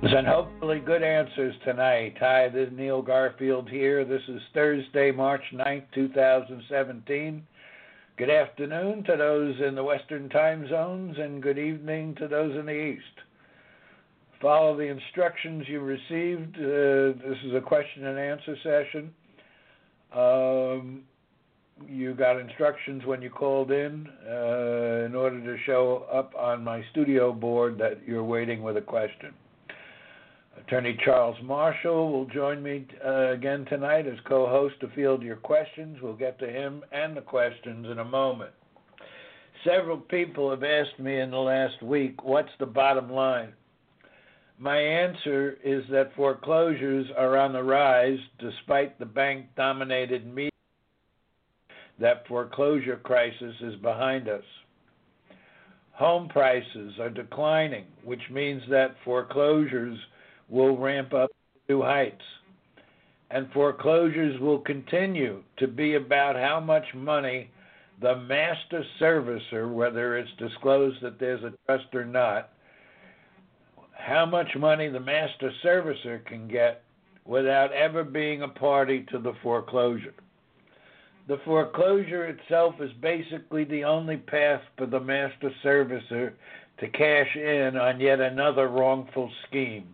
And hopefully good answers tonight. Hi, this is Neil Garfield here. This is Thursday, March 9th, 2017. Good afternoon to those in the Western time zones, and good evening to those in the East. Follow the instructions you received. Uh, this is a question and answer session. Um, you got instructions when you called in uh, in order to show up on my studio board that you're waiting with a question. Attorney Charles Marshall will join me uh, again tonight as co host to field your questions. We'll get to him and the questions in a moment. Several people have asked me in the last week, what's the bottom line? My answer is that foreclosures are on the rise despite the bank dominated media. That foreclosure crisis is behind us. Home prices are declining, which means that foreclosures will ramp up to new heights. And foreclosures will continue to be about how much money the master servicer, whether it's disclosed that there's a trust or not, how much money the master servicer can get without ever being a party to the foreclosure. The foreclosure itself is basically the only path for the master servicer to cash in on yet another wrongful scheme.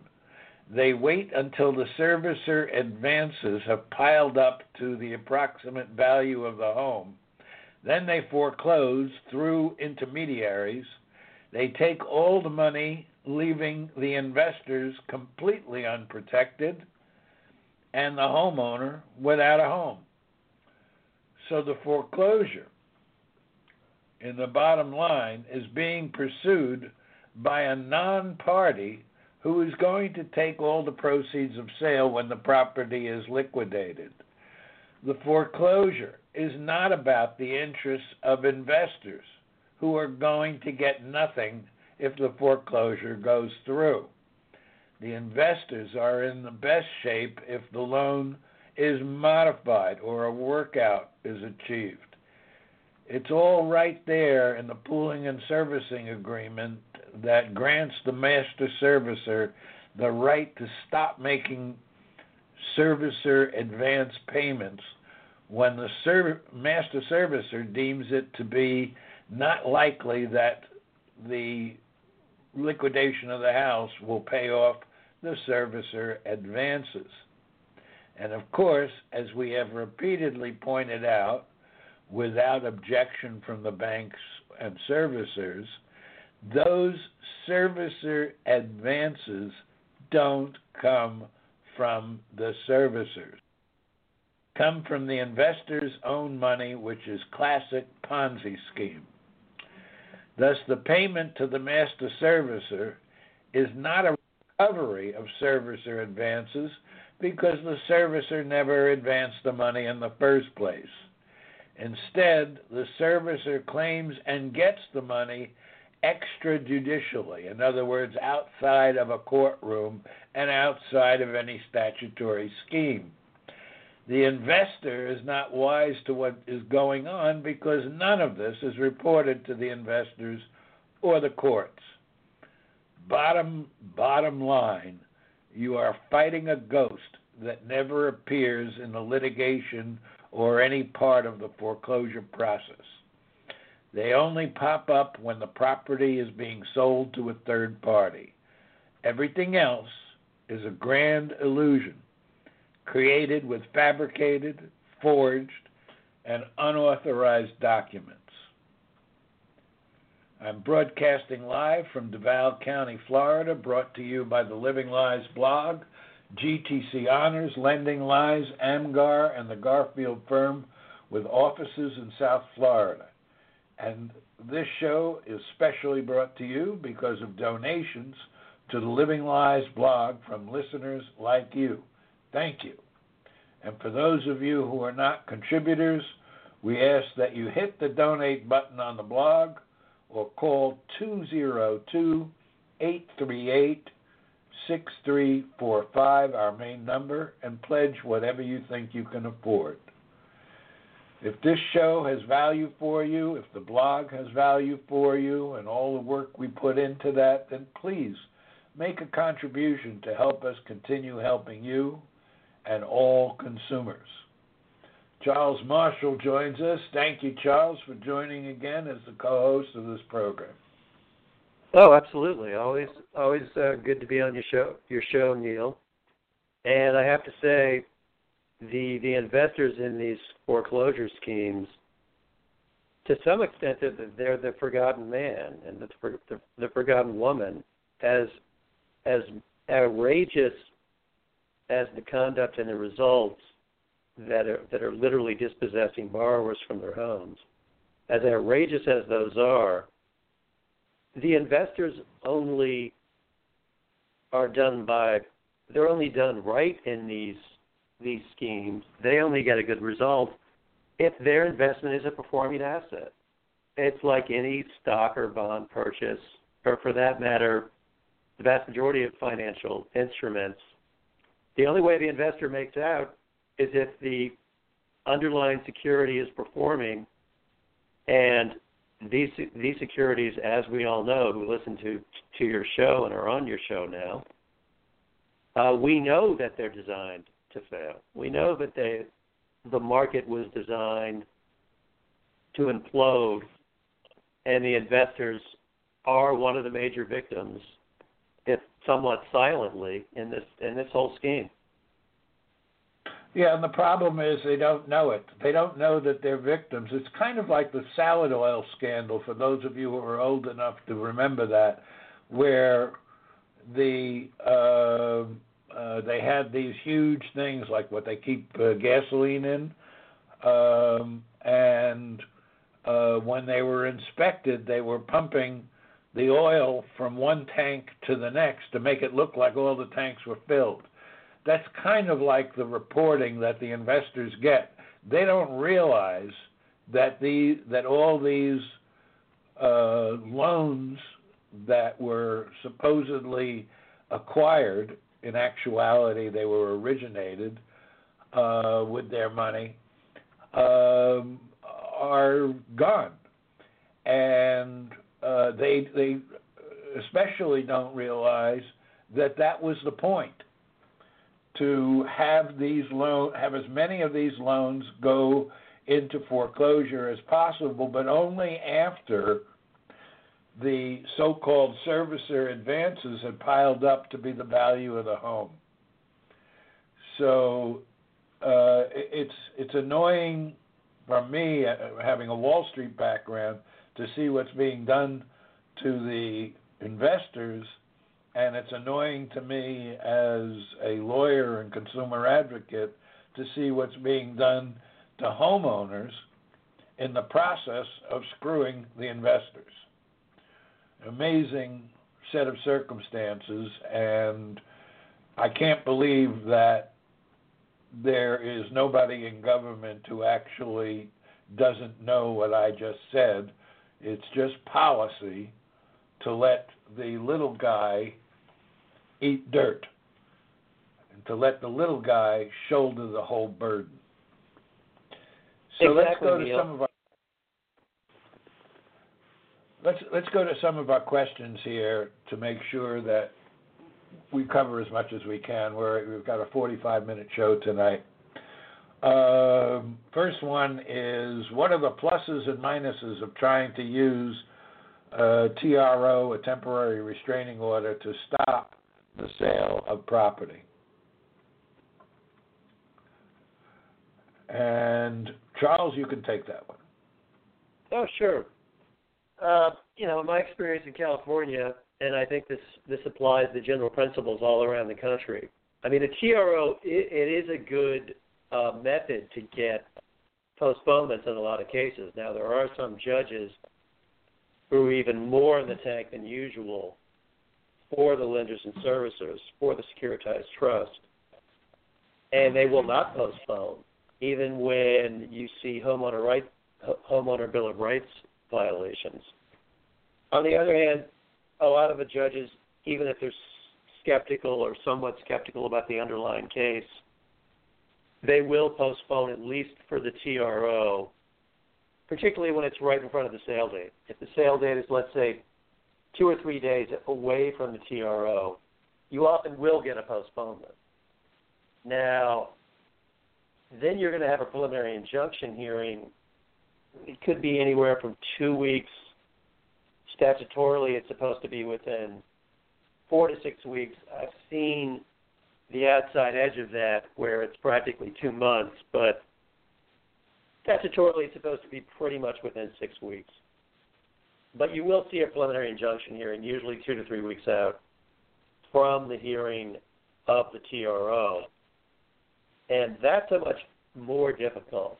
They wait until the servicer advances have piled up to the approximate value of the home. Then they foreclose through intermediaries. They take all the money, leaving the investors completely unprotected and the homeowner without a home. So the foreclosure, in the bottom line, is being pursued by a non party who is going to take all the proceeds of sale when the property is liquidated. The foreclosure is not about the interests of investors who are going to get nothing if the foreclosure goes through. The investors are in the best shape if the loan is modified or a workout is achieved. It's all right there in the pooling and servicing agreement that grants the master servicer the right to stop making servicer advance payments when the ser- master servicer deems it to be not likely that the liquidation of the house will pay off the servicer advances. And of course, as we have repeatedly pointed out, without objection from the banks and servicers, those servicer advances don't come from the servicers. Come from the investor's own money, which is classic Ponzi scheme. Thus, the payment to the master servicer is not a recovery of servicer advances because the servicer never advanced the money in the first place. Instead, the servicer claims and gets the money extrajudicially, in other words, outside of a courtroom and outside of any statutory scheme. The investor is not wise to what is going on because none of this is reported to the investors or the courts. Bottom bottom line, you are fighting a ghost that never appears in the litigation or any part of the foreclosure process. They only pop up when the property is being sold to a third party. Everything else is a grand illusion created with fabricated, forged, and unauthorized documents. I'm broadcasting live from Duval County, Florida, brought to you by the Living Lies blog, GTC Honors, Lending Lies, AMGAR, and the Garfield firm with offices in South Florida. And this show is specially brought to you because of donations to the Living Lies blog from listeners like you. Thank you. And for those of you who are not contributors, we ask that you hit the donate button on the blog or call 202 838 6345, our main number, and pledge whatever you think you can afford. If this show has value for you, if the blog has value for you, and all the work we put into that, then please make a contribution to help us continue helping you and all consumers. Charles Marshall joins us. Thank you, Charles, for joining again as the co-host of this program. Oh, absolutely. Always, always uh, good to be on your show, your show, Neil. And I have to say, the the investors in these foreclosure schemes, to some extent, they're the forgotten man and the the, the forgotten woman. As as outrageous as the conduct and the results that are that are literally dispossessing borrowers from their homes, as outrageous as those are, the investors only are done by they're only done right in these these schemes. They only get a good result if their investment is a performing asset. It's like any stock or bond purchase, or for that matter, the vast majority of financial instruments. The only way the investor makes out is if the underlying security is performing and these these securities, as we all know, who listen to to your show and are on your show now, uh, we know that they're designed to fail. We know that they, the market was designed to implode, and the investors are one of the major victims, if somewhat silently, in this in this whole scheme. Yeah, and the problem is they don't know it. They don't know that they're victims. It's kind of like the salad oil scandal for those of you who are old enough to remember that, where the uh, uh, they had these huge things like what they keep uh, gasoline in, um, and uh, when they were inspected, they were pumping the oil from one tank to the next to make it look like all the tanks were filled that's kind of like the reporting that the investors get. They don't realize that the that all these uh, loans that were supposedly acquired, in actuality, they were originated uh, with their money, um, are gone, and uh, they they especially don't realize that that was the point to have these loan have as many of these loans go into foreclosure as possible, but only after the so-called servicer advances had piled up to be the value of the home. So uh, it's it's annoying for me, uh, having a Wall Street background, to see what's being done to the investors and it's annoying to me as a lawyer and consumer advocate to see what's being done to homeowners in the process of screwing the investors. Amazing set of circumstances, and I can't believe that there is nobody in government who actually doesn't know what I just said. It's just policy to let the little guy eat dirt and to let the little guy shoulder the whole burden. So exactly, let's go to Neil. some of our let's let's go to some of our questions here to make sure that we cover as much as we can. We're, we've got a 45 minute show tonight. Um, first one is what are the pluses and minuses of trying to use a TRO, a temporary restraining order, to stop the sale of property. And Charles, you can take that one. Oh, sure. Uh, you know, in my experience in California, and I think this this applies the general principles all around the country. I mean, a TRO it, it is a good uh, method to get postponements in a lot of cases. Now, there are some judges who are even more in the tank than usual for the lenders and servicers for the securitized trust, and they will not postpone even when you see homeowner right homeowner bill of rights violations. On the other hand, a lot of the judges, even if they're skeptical or somewhat skeptical about the underlying case, they will postpone at least for the TRO, particularly when it's right in front of the sale date. If the sale date is, let's say, two or three days away from the TRO, you often will get a postponement. Now, then you're going to have a preliminary injunction hearing. It could be anywhere from two weeks. Statutorily, it's supposed to be within four to six weeks. I've seen the outside edge of that where it's practically two months, but statutorily it's supposed to be pretty much within six weeks. But you will see a preliminary injunction hearing, usually two to three weeks out from the hearing of the TRO. And that's a much more difficult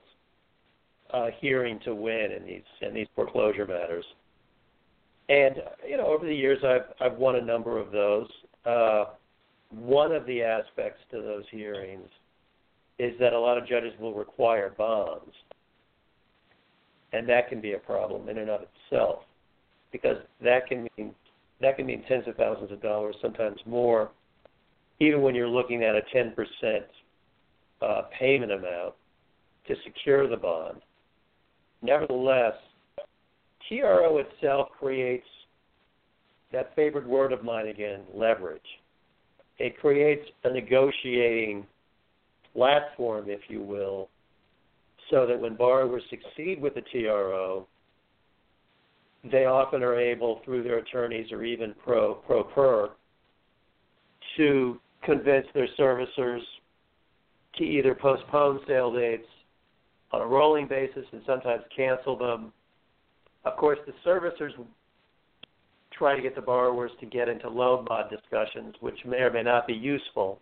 uh, hearing to win in these in these foreclosure matters. And you know, over the years, I've I've won a number of those. Uh, one of the aspects to those hearings is that a lot of judges will require bonds, and that can be a problem in and of itself, because that can mean that can mean tens of thousands of dollars, sometimes more, even when you're looking at a 10% uh, payment amount to secure the bond. Nevertheless, TRO itself creates that favorite word of mine again leverage. It creates a negotiating platform, if you will, so that when borrowers succeed with the TRO, they often are able, through their attorneys or even pro pro per, to convince their servicers to either postpone sale dates on a rolling basis and sometimes cancel them. Of course, the servicers try to get the borrowers to get into loan mod discussions, which may or may not be useful,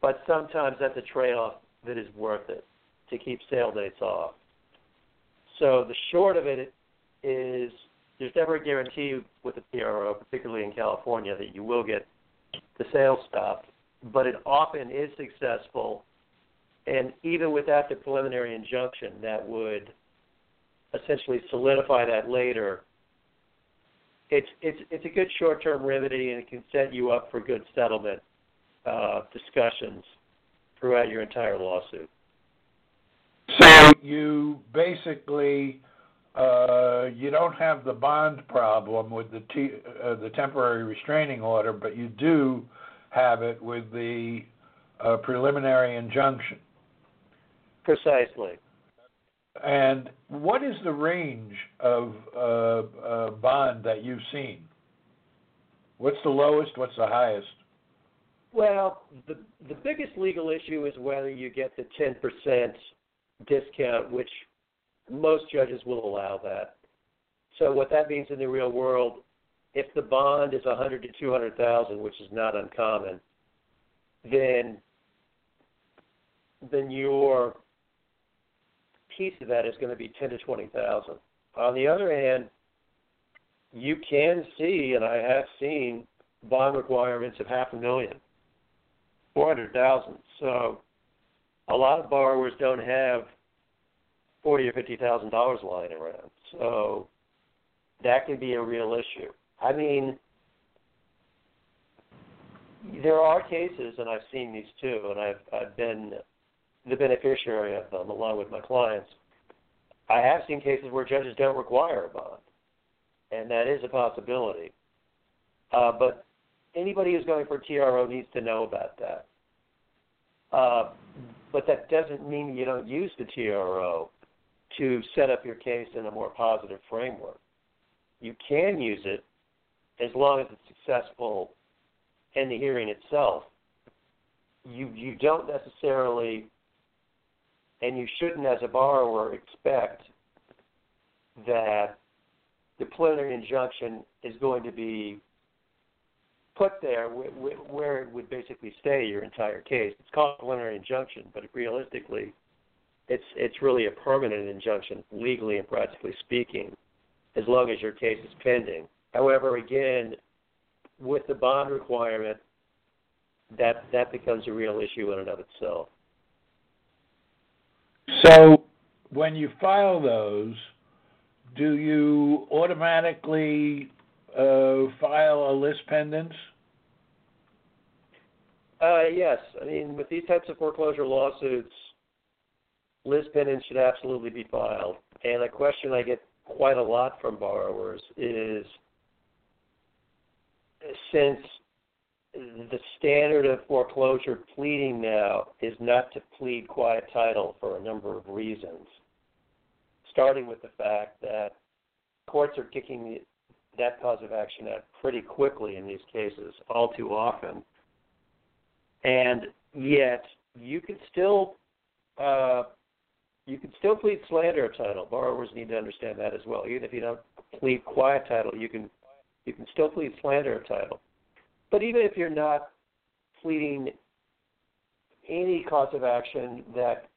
but sometimes that's a trade off that is worth it to keep sale dates off. So the short of it is there's never a guarantee with the TRO, particularly in California, that you will get the sale stopped, but it often is successful and even without the preliminary injunction, that would essentially solidify that later. It's it's it's a good short-term remedy, and it can set you up for good settlement uh, discussions throughout your entire lawsuit. So you basically uh, you don't have the bond problem with the t- uh, the temporary restraining order, but you do have it with the uh, preliminary injunction. Precisely. And what is the range of uh, uh, bond that you've seen? What's the lowest? What's the highest? Well, the the biggest legal issue is whether you get the ten percent discount, which most judges will allow that. So what that means in the real world, if the bond is a hundred to two hundred thousand, which is not uncommon, then then your piece of that is going to be ten to twenty thousand. On the other hand, you can see, and I have seen, bond requirements of half a million, four hundred thousand. So, a lot of borrowers don't have forty or fifty thousand dollars lying around. So, that can be a real issue. I mean, there are cases, and I've seen these too, and I've I've been the beneficiary of them along with my clients. I have seen cases where judges don't require a bond, and that is a possibility. Uh, but anybody who's going for TRO needs to know about that. Uh, but that doesn't mean you don't use the TRO to set up your case in a more positive framework. You can use it as long as it's successful and the hearing itself, you you don't necessarily, and you shouldn't as a borrower expect that the preliminary injunction is going to be put there where it would basically stay your entire case. It's called preliminary injunction, but realistically, it's it's really a permanent injunction, legally and practically speaking, as long as your case is pending. However, again, with the bond requirement, that that becomes a real issue in and of itself. So, when you file those, do you automatically uh, file a lis pendens? Uh, yes. I mean, with these types of foreclosure lawsuits, lis pendens should absolutely be filed. And a question I get quite a lot from borrowers is since the standard of foreclosure pleading now is not to plead quiet title for a number of reasons, starting with the fact that courts are kicking that cause of action out pretty quickly in these cases, all too often. And yet, you can still uh, you can still plead slander of title. Borrowers need to understand that as well. Even if you don't plead quiet title, you can you can still plead slander of title. But even if you're not pleading any cause of action that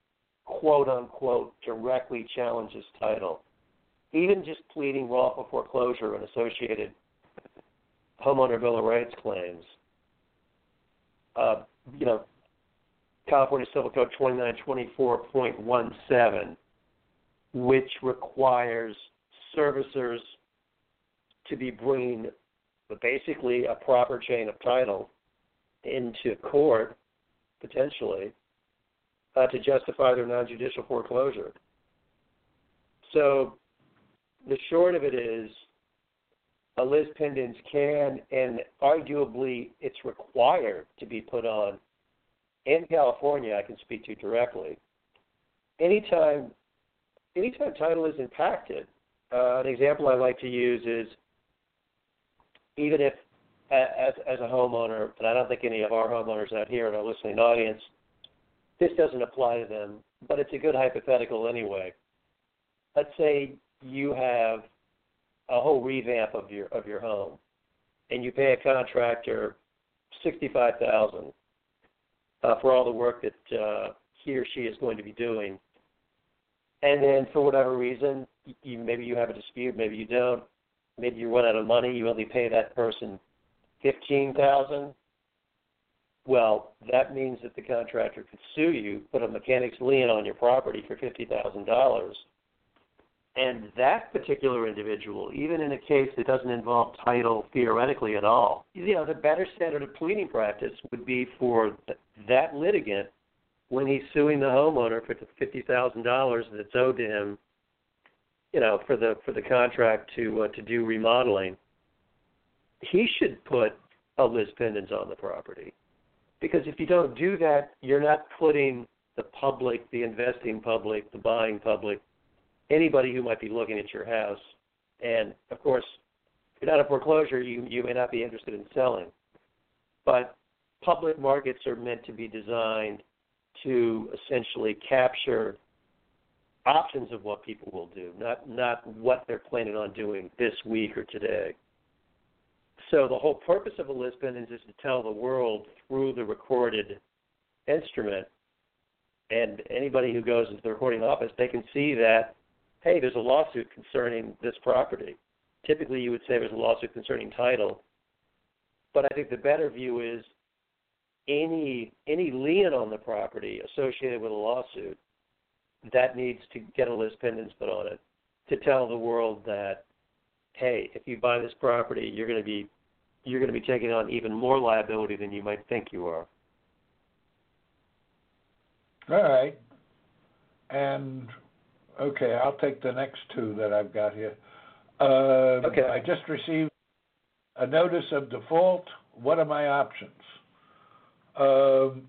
quote unquote directly challenges title, even just pleading wrongful foreclosure and associated homeowner bill of rights claims, uh, you know, California Civil Code 2924.17, which requires servicers to be bringing basically a proper chain of title into court, potentially, uh, to justify their non-judicial foreclosure. So the short of it is a lis pendens can and arguably it's required to be put on in California I can speak to directly. Anytime anytime title is impacted, uh, an example I like to use is even if as as a homeowner, and I don't think any of our homeowners out here in our listening audience, this doesn't apply to them, but it's a good hypothetical anyway. Let's say you have a whole revamp of your of your home, and you pay a contractor sixty five thousand uh, for all the work that uh, he or she is going to be doing, and then for whatever reason, you, maybe you have a dispute, maybe you don't, maybe you run out of money, you only pay that person fifteen thousand. Well, that means that the contractor could sue you, put a mechanic's lien on your property for fifty thousand dollars and that particular individual, even in a case that doesn't involve title theoretically at all, you know, the better standard of pleading practice would be for th- that litigant when he's suing the homeowner for the fifty thousand dollars that's owed to him, you know, for the for the contract to uh, to do remodeling. He should put a lis pendens on the property, because if you don't do that, you're not putting the public, the investing public, the buying public anybody who might be looking at your house. And of course, if you're not a foreclosure, you you may not be interested in selling. But public markets are meant to be designed to essentially capture options of what people will do, not not what they're planning on doing this week or today. So the whole purpose of a lis is just to tell the world through the recorded instrument, and anybody who goes into the recording office, they can see that hey, there's a lawsuit concerning this property. Typically, you would say there's a lawsuit concerning title, but I think the better view is any any lien on the property associated with a lawsuit that needs to get a lis pendens put on it to tell the world that hey, if you buy this property, you're going to be you're going to be taking on even more liability than you might think you are. All right. And Okay, I'll take the next two that I've got here. Uh, okay. I just received a notice of default. What are my options? Um,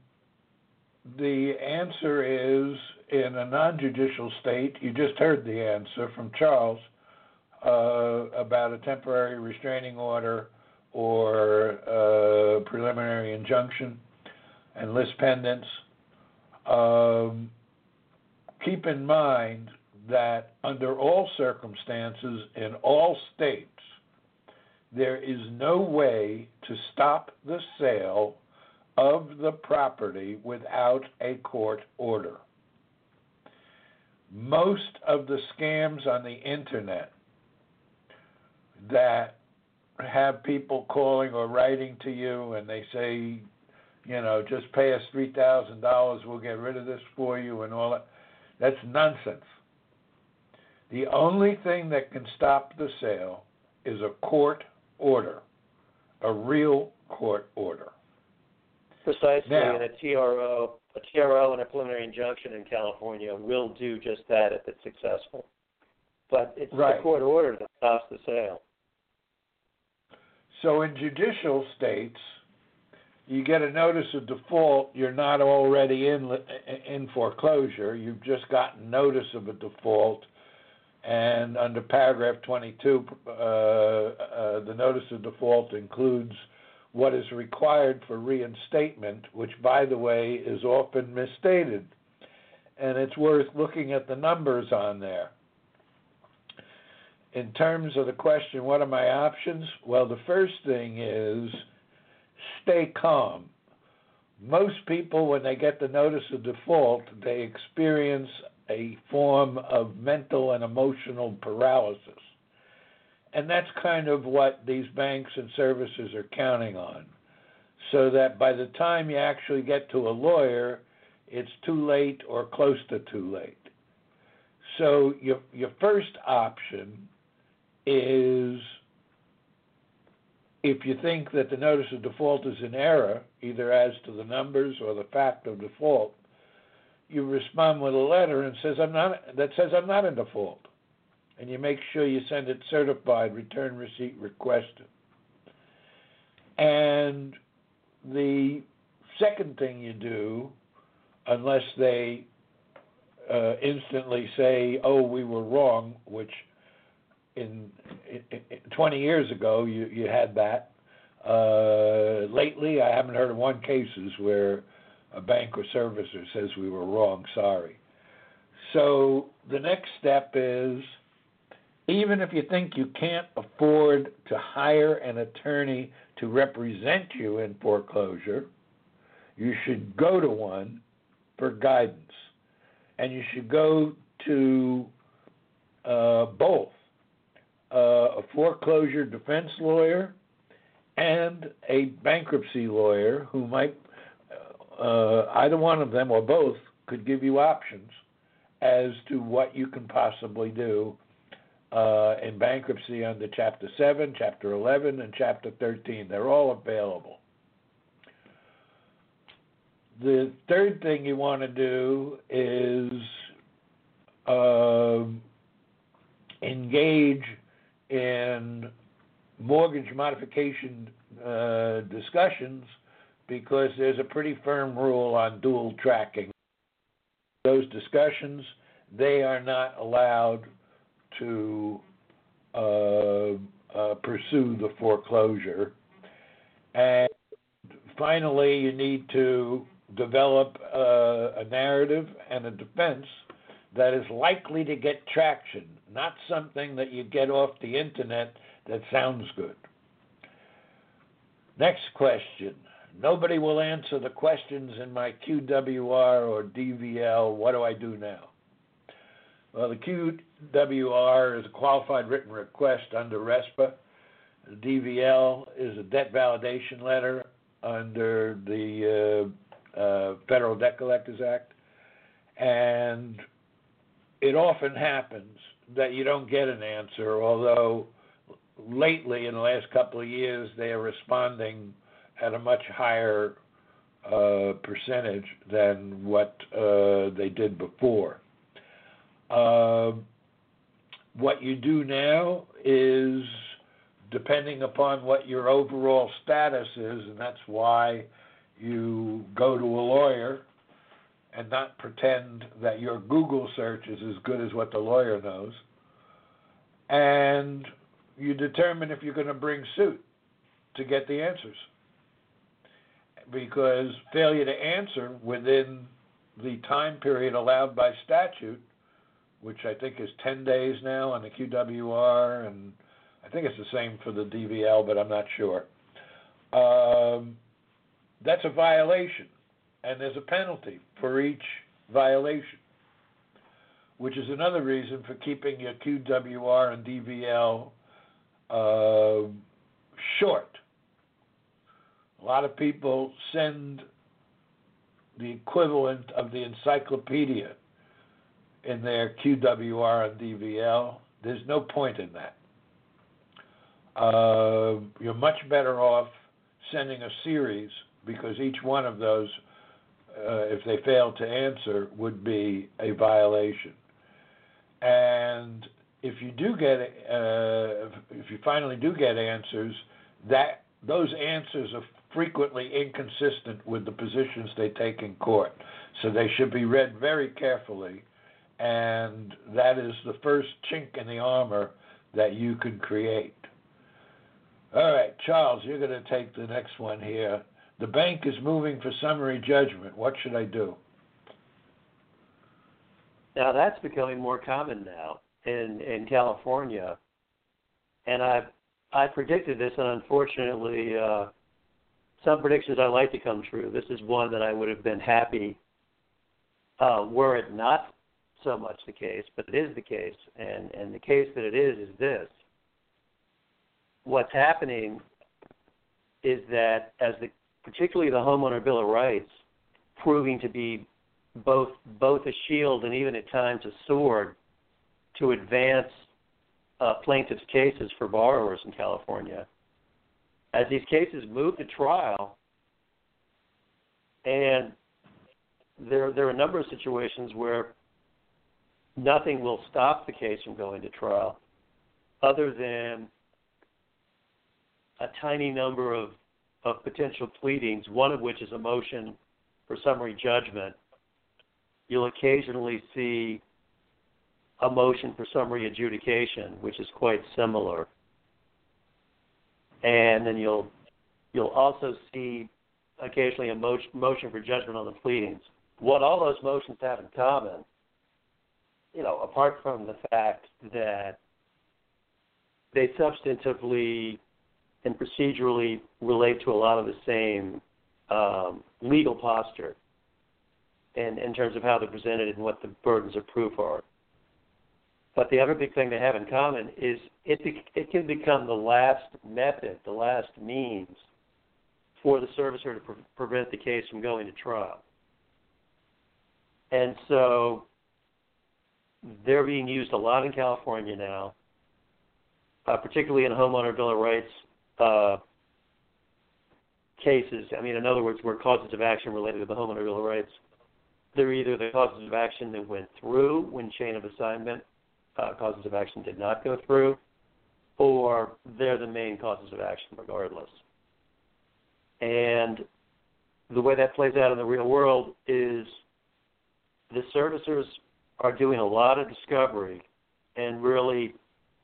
the answer is in a non judicial state, you just heard the answer from Charles uh, about a temporary restraining order or uh, preliminary injunction and lis pendens. Um, keep in mind that under all circumstances in all states, there is no way to stop the sale of the property without a court order. Most of the scams on the internet that have people calling or writing to you and they say, you know, just pay us $3,000, we'll get rid of this for you and all that. That's nonsense. The only thing that can stop the sale is a court order, a real court order. Precisely, Now- and a TRO, a TRO and a preliminary injunction in California will do just that if it's successful. But it's Right. the court order that stops the sale. So in judicial states, you get a notice of default. You're not already in in foreclosure. You've just gotten notice of a default, and under paragraph 22, uh, uh, the notice of default includes what is required for reinstatement, which, by the way, is often misstated, and it's worth looking at the numbers on there in terms of the question, what are my options? Well, the first thing is stay calm. Most people, when they get the notice of default, they experience a form of mental and emotional paralysis. And that's kind of what these banks and services are counting on. So that by the time you actually get to a lawyer, it's too late or close to too late. So your your first option is if you think that the notice of default is in error, either as to the numbers or the fact of default, you respond with a letter and says I'm not that says I'm not in default. And you make sure you send it certified, return receipt requested. And the second thing you do, unless they uh, instantly say, "Oh, we were wrong," which in, in, in 20 years ago you you had that. Uh, lately, I haven't heard of one cases where a bank or servicer says we were wrong. Sorry. So the next step is, even if you think you can't afford to hire an attorney to represent you in foreclosure, you should go to one for guidance, and you should go to uh, both uh, a foreclosure defense lawyer and a bankruptcy lawyer who might, uh, either one of them or both, could give you options as to what you can possibly do uh, in bankruptcy under Chapter 7, Chapter 11, and Chapter 13. They're all available. The third thing you want to do is uh, engage in mortgage modification uh, discussions because there's a pretty firm rule on dual tracking. Those discussions, they are not allowed to uh, uh, pursue the foreclosure. And finally, you need to develop uh, a narrative and a defense that is likely to get traction, not something that you get off the internet that sounds good. Next question. Nobody will answer the questions in my QWR or DVL. What do I do now? Well, the QWR is a qualified written request under RESPA. The DVL is a debt validation letter under the uh, uh, Federal Debt Collectors Act. And it often happens that you don't get an answer, although lately, in the last couple of years, they are responding at a much higher uh, percentage than what uh, they did before. Uh, what you do now is depending upon what your overall status is, and that's why you go to a lawyer and not pretend that your Google search is as good as what the lawyer knows. And you determine if you're going to bring suit to get the answers. because failure to answer within the time period allowed by statute, which I think is 10 days now on the QWR, and I think it's the same for the DVL, but I'm not sure. Um, that's a violation, and there's a penalty for each violation, which is another reason for keeping your QWR and DVL uh, short. A lot of people send the equivalent of the encyclopedia in their QWR and DVL. There's no point in that. Uh, you're much better off sending a series because each one of those, uh, if they fail to answer, would be a violation. And if you do get, uh, if you finally do get answers, that those answers are frequently inconsistent with the positions they take in court. So they should be read very carefully, and that is the first chink in the armor that you can create. All right, Charles, you're going to take the next one here. The bank is moving for summary judgment. What should I do? Now that's becoming more common now in in California, and I I predicted this, and unfortunately, uh, some predictions I like to come true. This is one that I would have been happy uh, were it not so much the case, but it is the case, and and the case that it is is this: what's happening is that as the particularly the homeowner bill of rights proving to be both both a shield and even at times a sword to advance uh, plaintiffs' cases for borrowers in California. As these cases move to trial, and there there are a number of situations where nothing will stop the case from going to trial, other than a tiny number of, of potential pleadings, one of which is a motion for summary judgment. You'll occasionally see a motion for summary adjudication, which is quite similar. And then you'll you'll also see occasionally a motion, motion for judgment on the pleadings. What all those motions have in common, you know, apart from the fact that they substantively and procedurally relate to a lot of the same um, legal posture in, in terms of how they're presented and what the burdens of proof are. But the other big thing they have in common is it, it can become the last method, the last means for the servicer to pre- prevent the case from going to trial. And so they're being used a lot in California now, uh, particularly in homeowner bill of rights uh, cases. I mean, in other words, where causes of action related to the homeowner bill of rights, they're either the causes of action that went through when chain of assignment uh, causes of action did not go through, or they're the main causes of action regardless. And the way that plays out in the real world is the servicers are doing a lot of discovery and really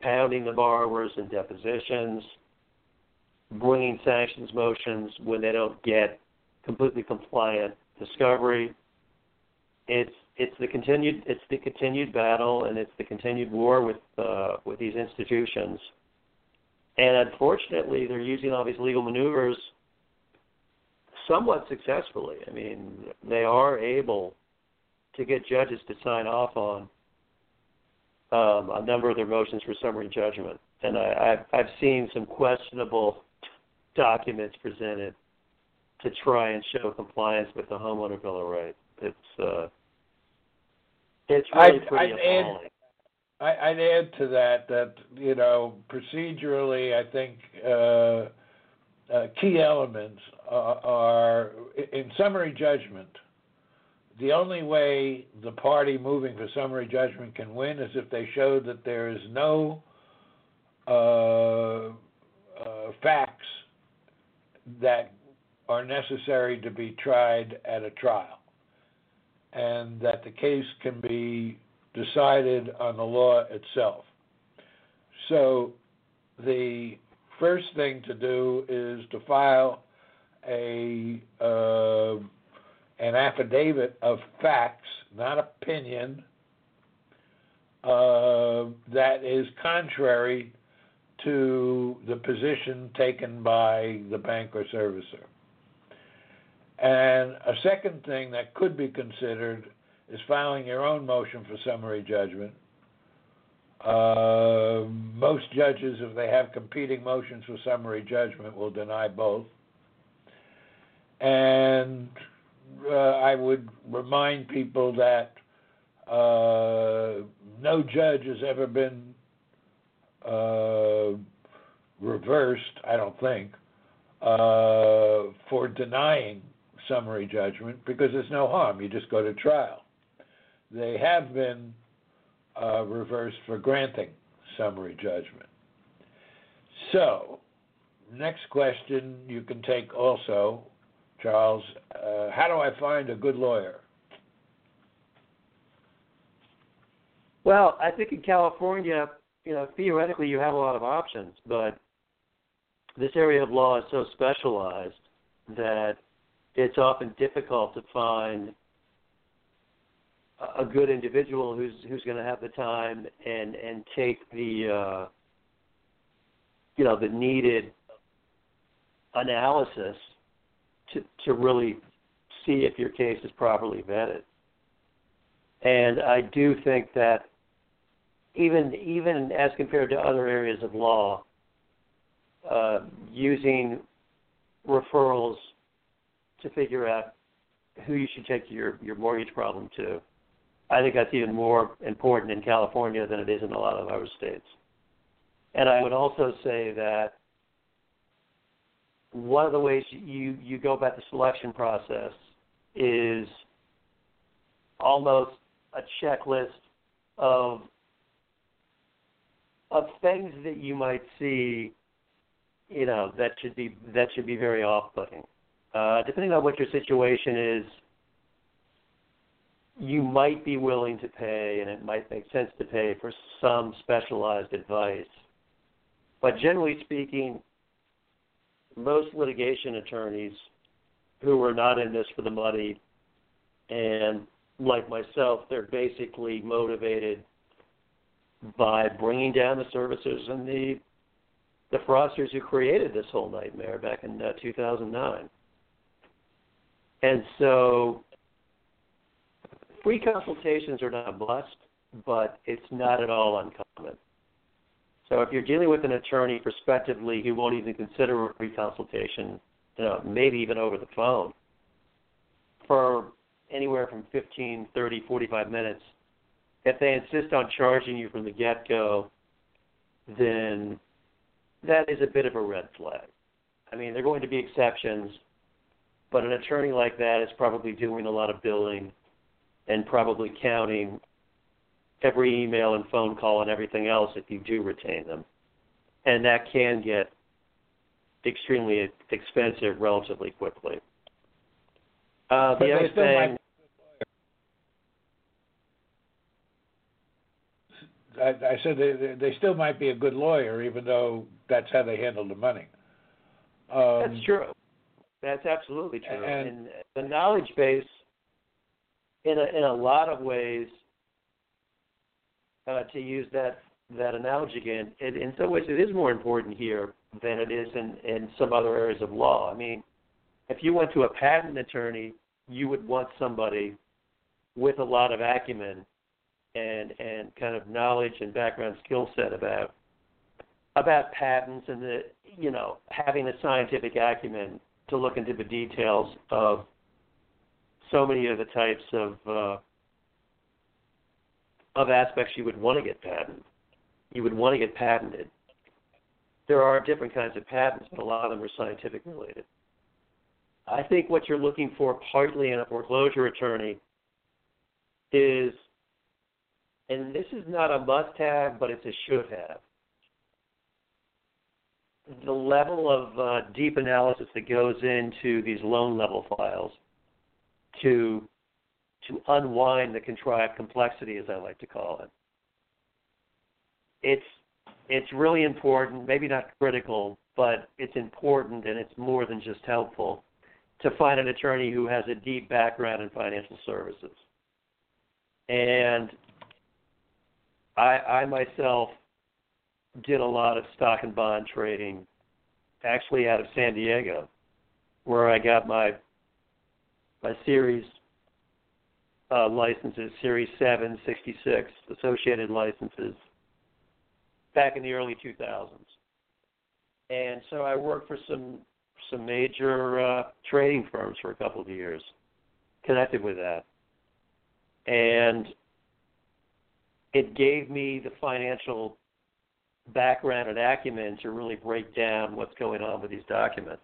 pounding the borrowers in depositions, bringing sanctions motions when they don't get completely compliant discovery. It's it's the continued it's the continued battle and it's the continued war with uh, with these institutions. And unfortunately, they're using all these legal maneuvers somewhat successfully. I mean, they are able to get judges to sign off on um, a number of their motions for summary judgment. And I, I've, I've seen some questionable documents presented to try and show compliance with the homeowner bill of rights. It's uh, it's really I'd, pretty I'd appalling. add, I, I'd add to that that you know procedurally, I think uh, uh, key elements are, are in summary judgment. The only way the party moving for summary judgment can win is if they show that there is no uh, uh facts that are necessary to be tried at a trial, and that the case can be decided on the law itself. So, the first thing to do is to file a uh, an affidavit of facts, not opinion, uh, that is contrary to the position taken by the bank or servicer. And a second thing that could be considered is filing your own motion for summary judgment. Uh, most judges, if they have competing motions for summary judgment, will deny both. And uh, I would remind people that uh, no judge has ever been uh, reversed, I don't think, uh, for denying summary judgment because there's no harm. You just go to trial. They have been uh, reversed for granting summary judgment. So, next question you can take also, Charles. Uh, how do I find a good lawyer? Well, I think in California, you know, theoretically you have a lot of options, but this area of law is so specialized that it's often difficult to find a good individual who's who's going to have the time and and take the uh, you know the needed analysis to to really see if your case is properly vetted. And I do think that even even as compared to other areas of law, uh, using referrals to figure out who you should take your your mortgage problem to. I think that's even more important in California than it is in a lot of other states. And I would also say that one of the ways you you go about the selection process is almost a checklist of of things that you might see, you know, that should be that should be very off-putting. Uh, depending on what your situation is, you might be willing to pay, and it might make sense to pay for some specialized advice. But generally speaking, most litigation attorneys who are not in this for the money, and like myself, they're basically motivated by bringing down the servicers and the the fraudsters who created this whole nightmare back in uh, 2009. And so free consultations are not must, but it's not at all uncommon. So if you're dealing with an attorney prospectively who won't even consider a free consultation, you know, maybe even over the phone, for anywhere from 15, 30, 45 minutes, if they insist on charging you from the get go, then that is a bit of a red flag. I mean, there are going to be exceptions, but an attorney like that is probably doing a lot of billing and probably counting every email and phone call and everything else if you do retain them. And that can get extremely expensive relatively quickly. Uh, the other thing. I, I said they, they still might be a good lawyer, even though that's how they handle the money. Um, that's true. That's absolutely true. And, and the knowledge base, in a, in a lot of ways, uh, to use that that analogy again, it, in some ways it is more important here than it is in, in some other areas of law. I mean, if you went to a patent attorney, you would want somebody with a lot of acumen and and kind of knowledge and background skill set about about patents and the you know having the scientific acumen to look into the details of so many of the types of uh, of aspects you would want to get patented. You would want to get patented. There are different kinds of patents, but a lot of them are scientific related. I think what you're looking for partly in a foreclosure attorney is and this is not a must have, but it's a should have. The level of uh, deep analysis that goes into these loan level files to to unwind the contrived complexity, as I like to call it. It's it's really important, maybe not critical, but it's important and it's more than just helpful to find an attorney who has a deep background in financial services. And I, I myself did a lot of stock and bond trading, actually out of San Diego, where I got my my series uh, licenses, Series 7, 66, associated licenses, back in the early 2000s. And so I worked for some some major uh, trading firms for a couple of years, connected with that, and it gave me the financial background and acumen to really break down what's going on with these documents.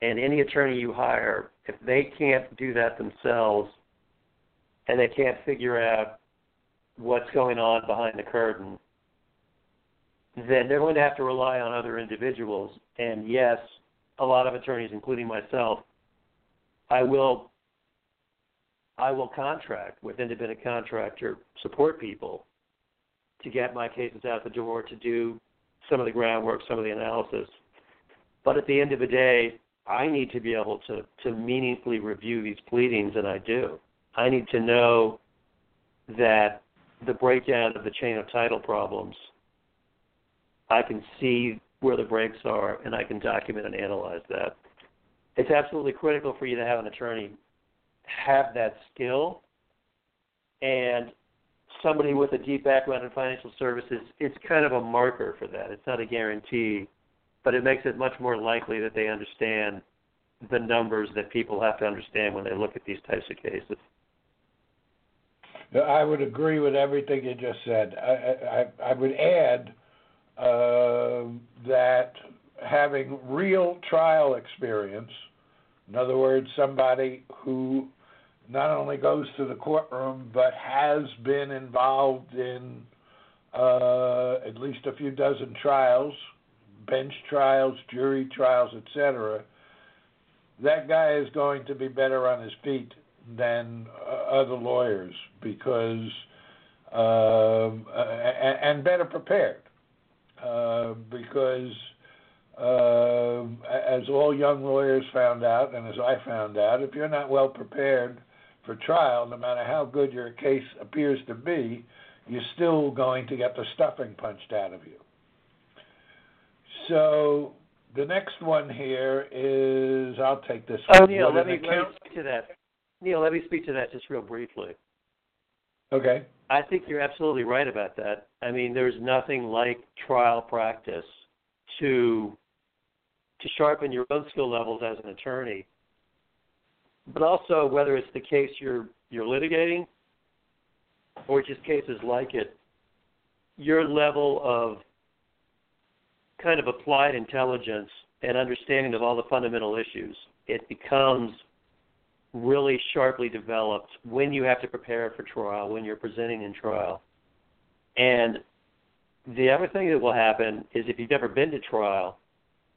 And any attorney you hire, if they can't do that themselves and they can't figure out what's going on behind the curtain, then they're going to have to rely on other individuals. And yes, a lot of attorneys, including myself, I will I will contract with independent contractor support people to get my cases out the door to do some of the groundwork, some of the analysis. But at the end of the day, I need to be able to, to meaningfully review these pleadings, and I do. I need to know that the breakdown of the chain of title problems, I can see where the breaks are, and I can document and analyze that. It's absolutely critical for you to have an attorney have that skill and somebody with a deep background in financial services, it's kind of a marker for that. It's not a guarantee, but it makes it much more likely that they understand the numbers that people have to understand when they look at these types of cases. I would agree with everything you just said. I, I, I would add uh, that having real trial experience, in other words, somebody who not only goes to the courtroom but has been involved in uh, at least a few dozen trials, bench trials, jury trials, etc. That guy is going to be better on his feet than uh, other lawyers because um, and, and better prepared uh, because. Uh, as all young lawyers found out, and as I found out, if you're not well prepared for trial, no matter how good your case appears to be, you're still going to get the stuffing punched out of you. So the next one here is I'll take this. Oh, one. Neil, let me, me to that. Neil, let me speak to that just real briefly. Okay. I think you're absolutely right about that. I mean, there's nothing like trial practice to to sharpen your own skill levels as an attorney but also whether it's the case you're you're litigating or just cases like it, your level of kind of applied intelligence and understanding of all the fundamental issues, it becomes really sharply developed when you have to prepare for trial, when you're presenting in trial. And the other thing that will happen is if you've never been to trial,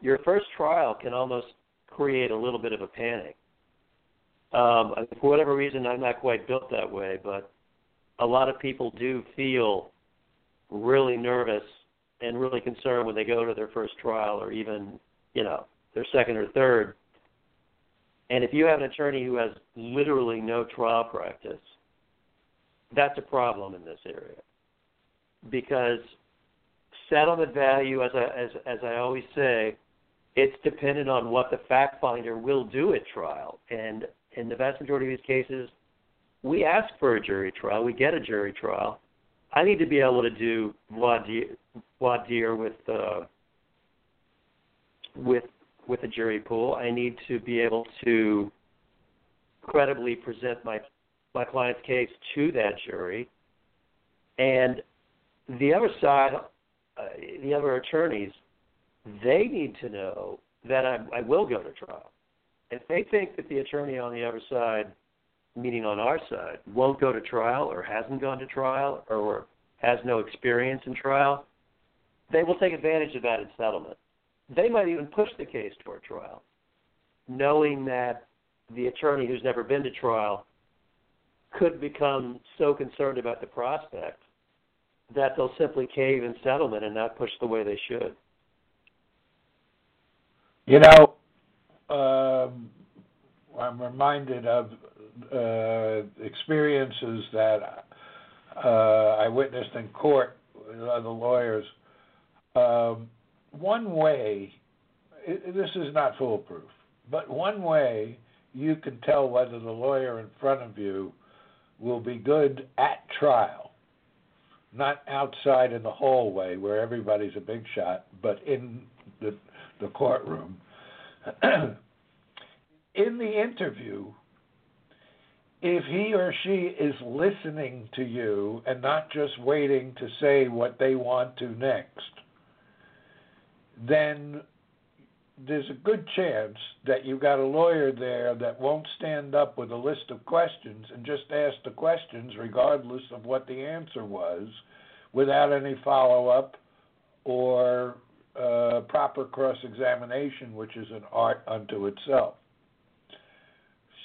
your first trial can almost create a little bit of a panic um, for whatever reason, I'm not quite built that way, but a lot of people do feel really nervous and really concerned when they go to their first trial or even, you know, their second or third. And if you have an attorney who has literally no trial practice, that's a problem in this area. Because settlement value, as I, as, as I always say, it's dependent on what the fact finder will do at trial. And in the vast majority of these cases, we ask for a jury trial. We get a jury trial. I need to be able to do voir dire, voir dire with uh, with with a jury pool. I need to be able to credibly present my my client's case to that jury. And the other side, uh, the other attorneys, they need to know that I, I will go to trial if they think that the attorney on the other side, meaning on our side, won't go to trial or hasn't gone to trial or has no experience in trial, they will take advantage of that in settlement. They might even push the case toward trial, knowing that the attorney who's never been to trial could become so concerned about the prospect that they'll simply cave in settlement and not push the way they should. You know, um, I'm reminded of uh, experiences that uh, I witnessed in court with other lawyers. Um, one way, this is not foolproof, but one way you can tell whether the lawyer in front of you will be good at trial, not outside in the hallway where everybody's a big shot, but in the, the courtroom. in the interview, if he or she is listening to you and not just waiting to say what they want to next, then there's a good chance that you've got a lawyer there that won't stand up with a list of questions and just ask the questions regardless of what the answer was without any follow up or uh, proper cross examination, which is an art unto itself.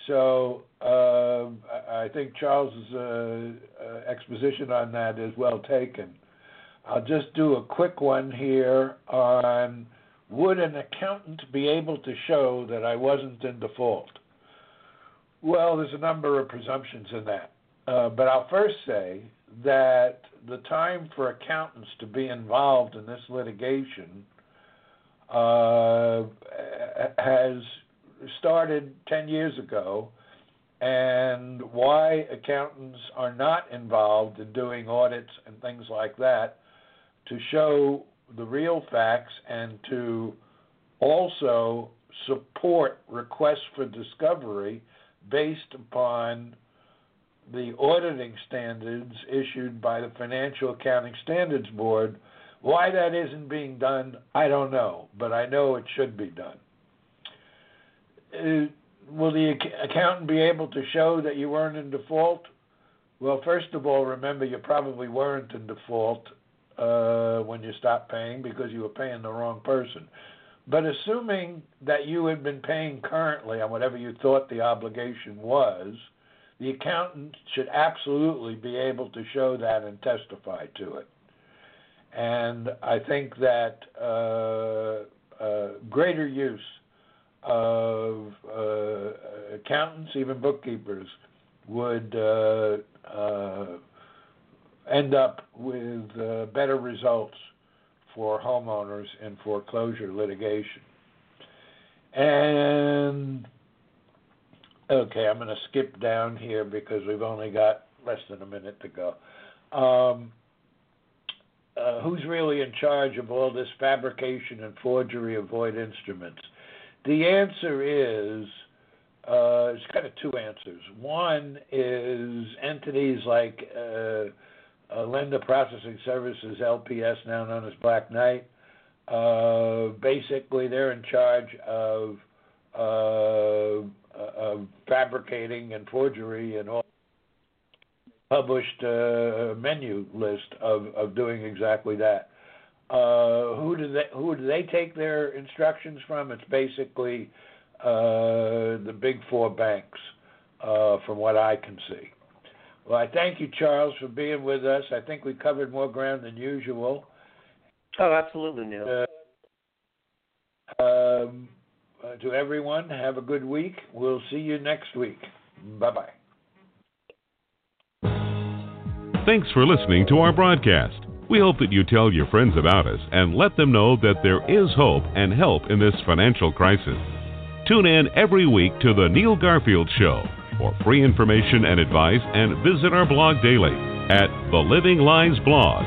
So uh, I think Charles's uh, uh, exposition on that is well taken. I'll just do a quick one here on would an accountant be able to show that I wasn't in default? Well, there's a number of presumptions in that. Uh, but I'll first say that the time for accountants to be involved in this litigation uh, has started 10 years ago, and why accountants are not involved in doing audits and things like that to show the real facts and to also support requests for discovery based upon the auditing standards issued by the Financial Accounting Standards Board. Why that isn't being done, I don't know, but I know it should be done. Uh, will the accountant be able to show that you weren't in default? Well, first of all, remember you probably weren't in default uh, when you stopped paying because you were paying the wrong person. But assuming that you had been paying currently on whatever you thought the obligation was, the accountant should absolutely be able to show that and testify to it. And I think that uh, uh, greater use of uh, accountants, even bookkeepers, would uh, uh, end up with uh, better results for homeowners in foreclosure litigation. And okay, I'm going to skip down here because we've only got less than a minute to go. Um, uh, who's really in charge of all this fabrication and forgery of void instruments? The answer is uh, it's kind of two answers. One is entities like uh, uh, Lender Processing Services, LPS, now known as Black Knight. Uh, basically, they're in charge of, uh, of fabricating and forgery and all published uh, menu list of, of doing exactly that. Uh, who do they who do they take their instructions from? It's basically uh, the big four banks, uh, from what I can see. Well, I thank you, Charles, for being with us. I think we covered more ground than usual. Oh, absolutely, Neil. Uh, um, uh, to everyone, have a good week. We'll see you next week. Bye bye. Thanks for listening to our broadcast. We hope that you tell your friends about us and let them know that there is hope and help in this financial crisis. Tune in every week to The Neil Garfield Show for free information and advice, and visit our blog daily at The Living Lies blog.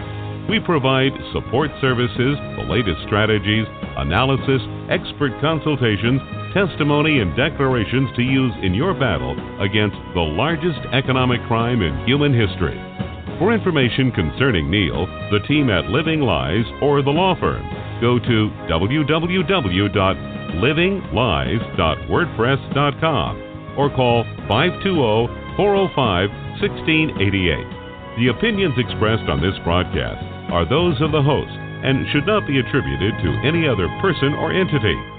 We provide support services, the latest strategies, analysis, expert consultations, testimony, and declarations to use in your battle against the largest economic crime in human history. For information concerning Neil, the team at Living Lies, or the law firm, go to www.livinglies.wordpress.com or call 520 405 1688. The opinions expressed on this broadcast are those of the host and should not be attributed to any other person or entity.